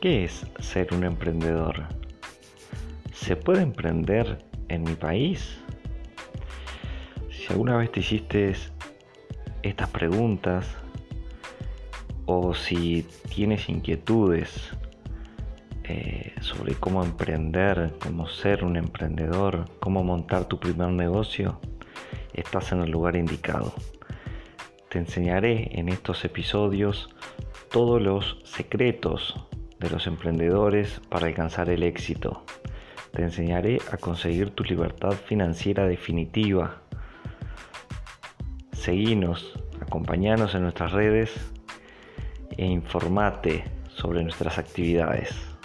¿Qué es ser un emprendedor? ¿Se puede emprender en mi país? Si alguna vez te hiciste estas preguntas o si tienes inquietudes eh, sobre cómo emprender, cómo ser un emprendedor, cómo montar tu primer negocio, estás en el lugar indicado. Te enseñaré en estos episodios todos los secretos de los emprendedores para alcanzar el éxito. Te enseñaré a conseguir tu libertad financiera definitiva. Seguinos, acompañanos en nuestras redes e informate sobre nuestras actividades.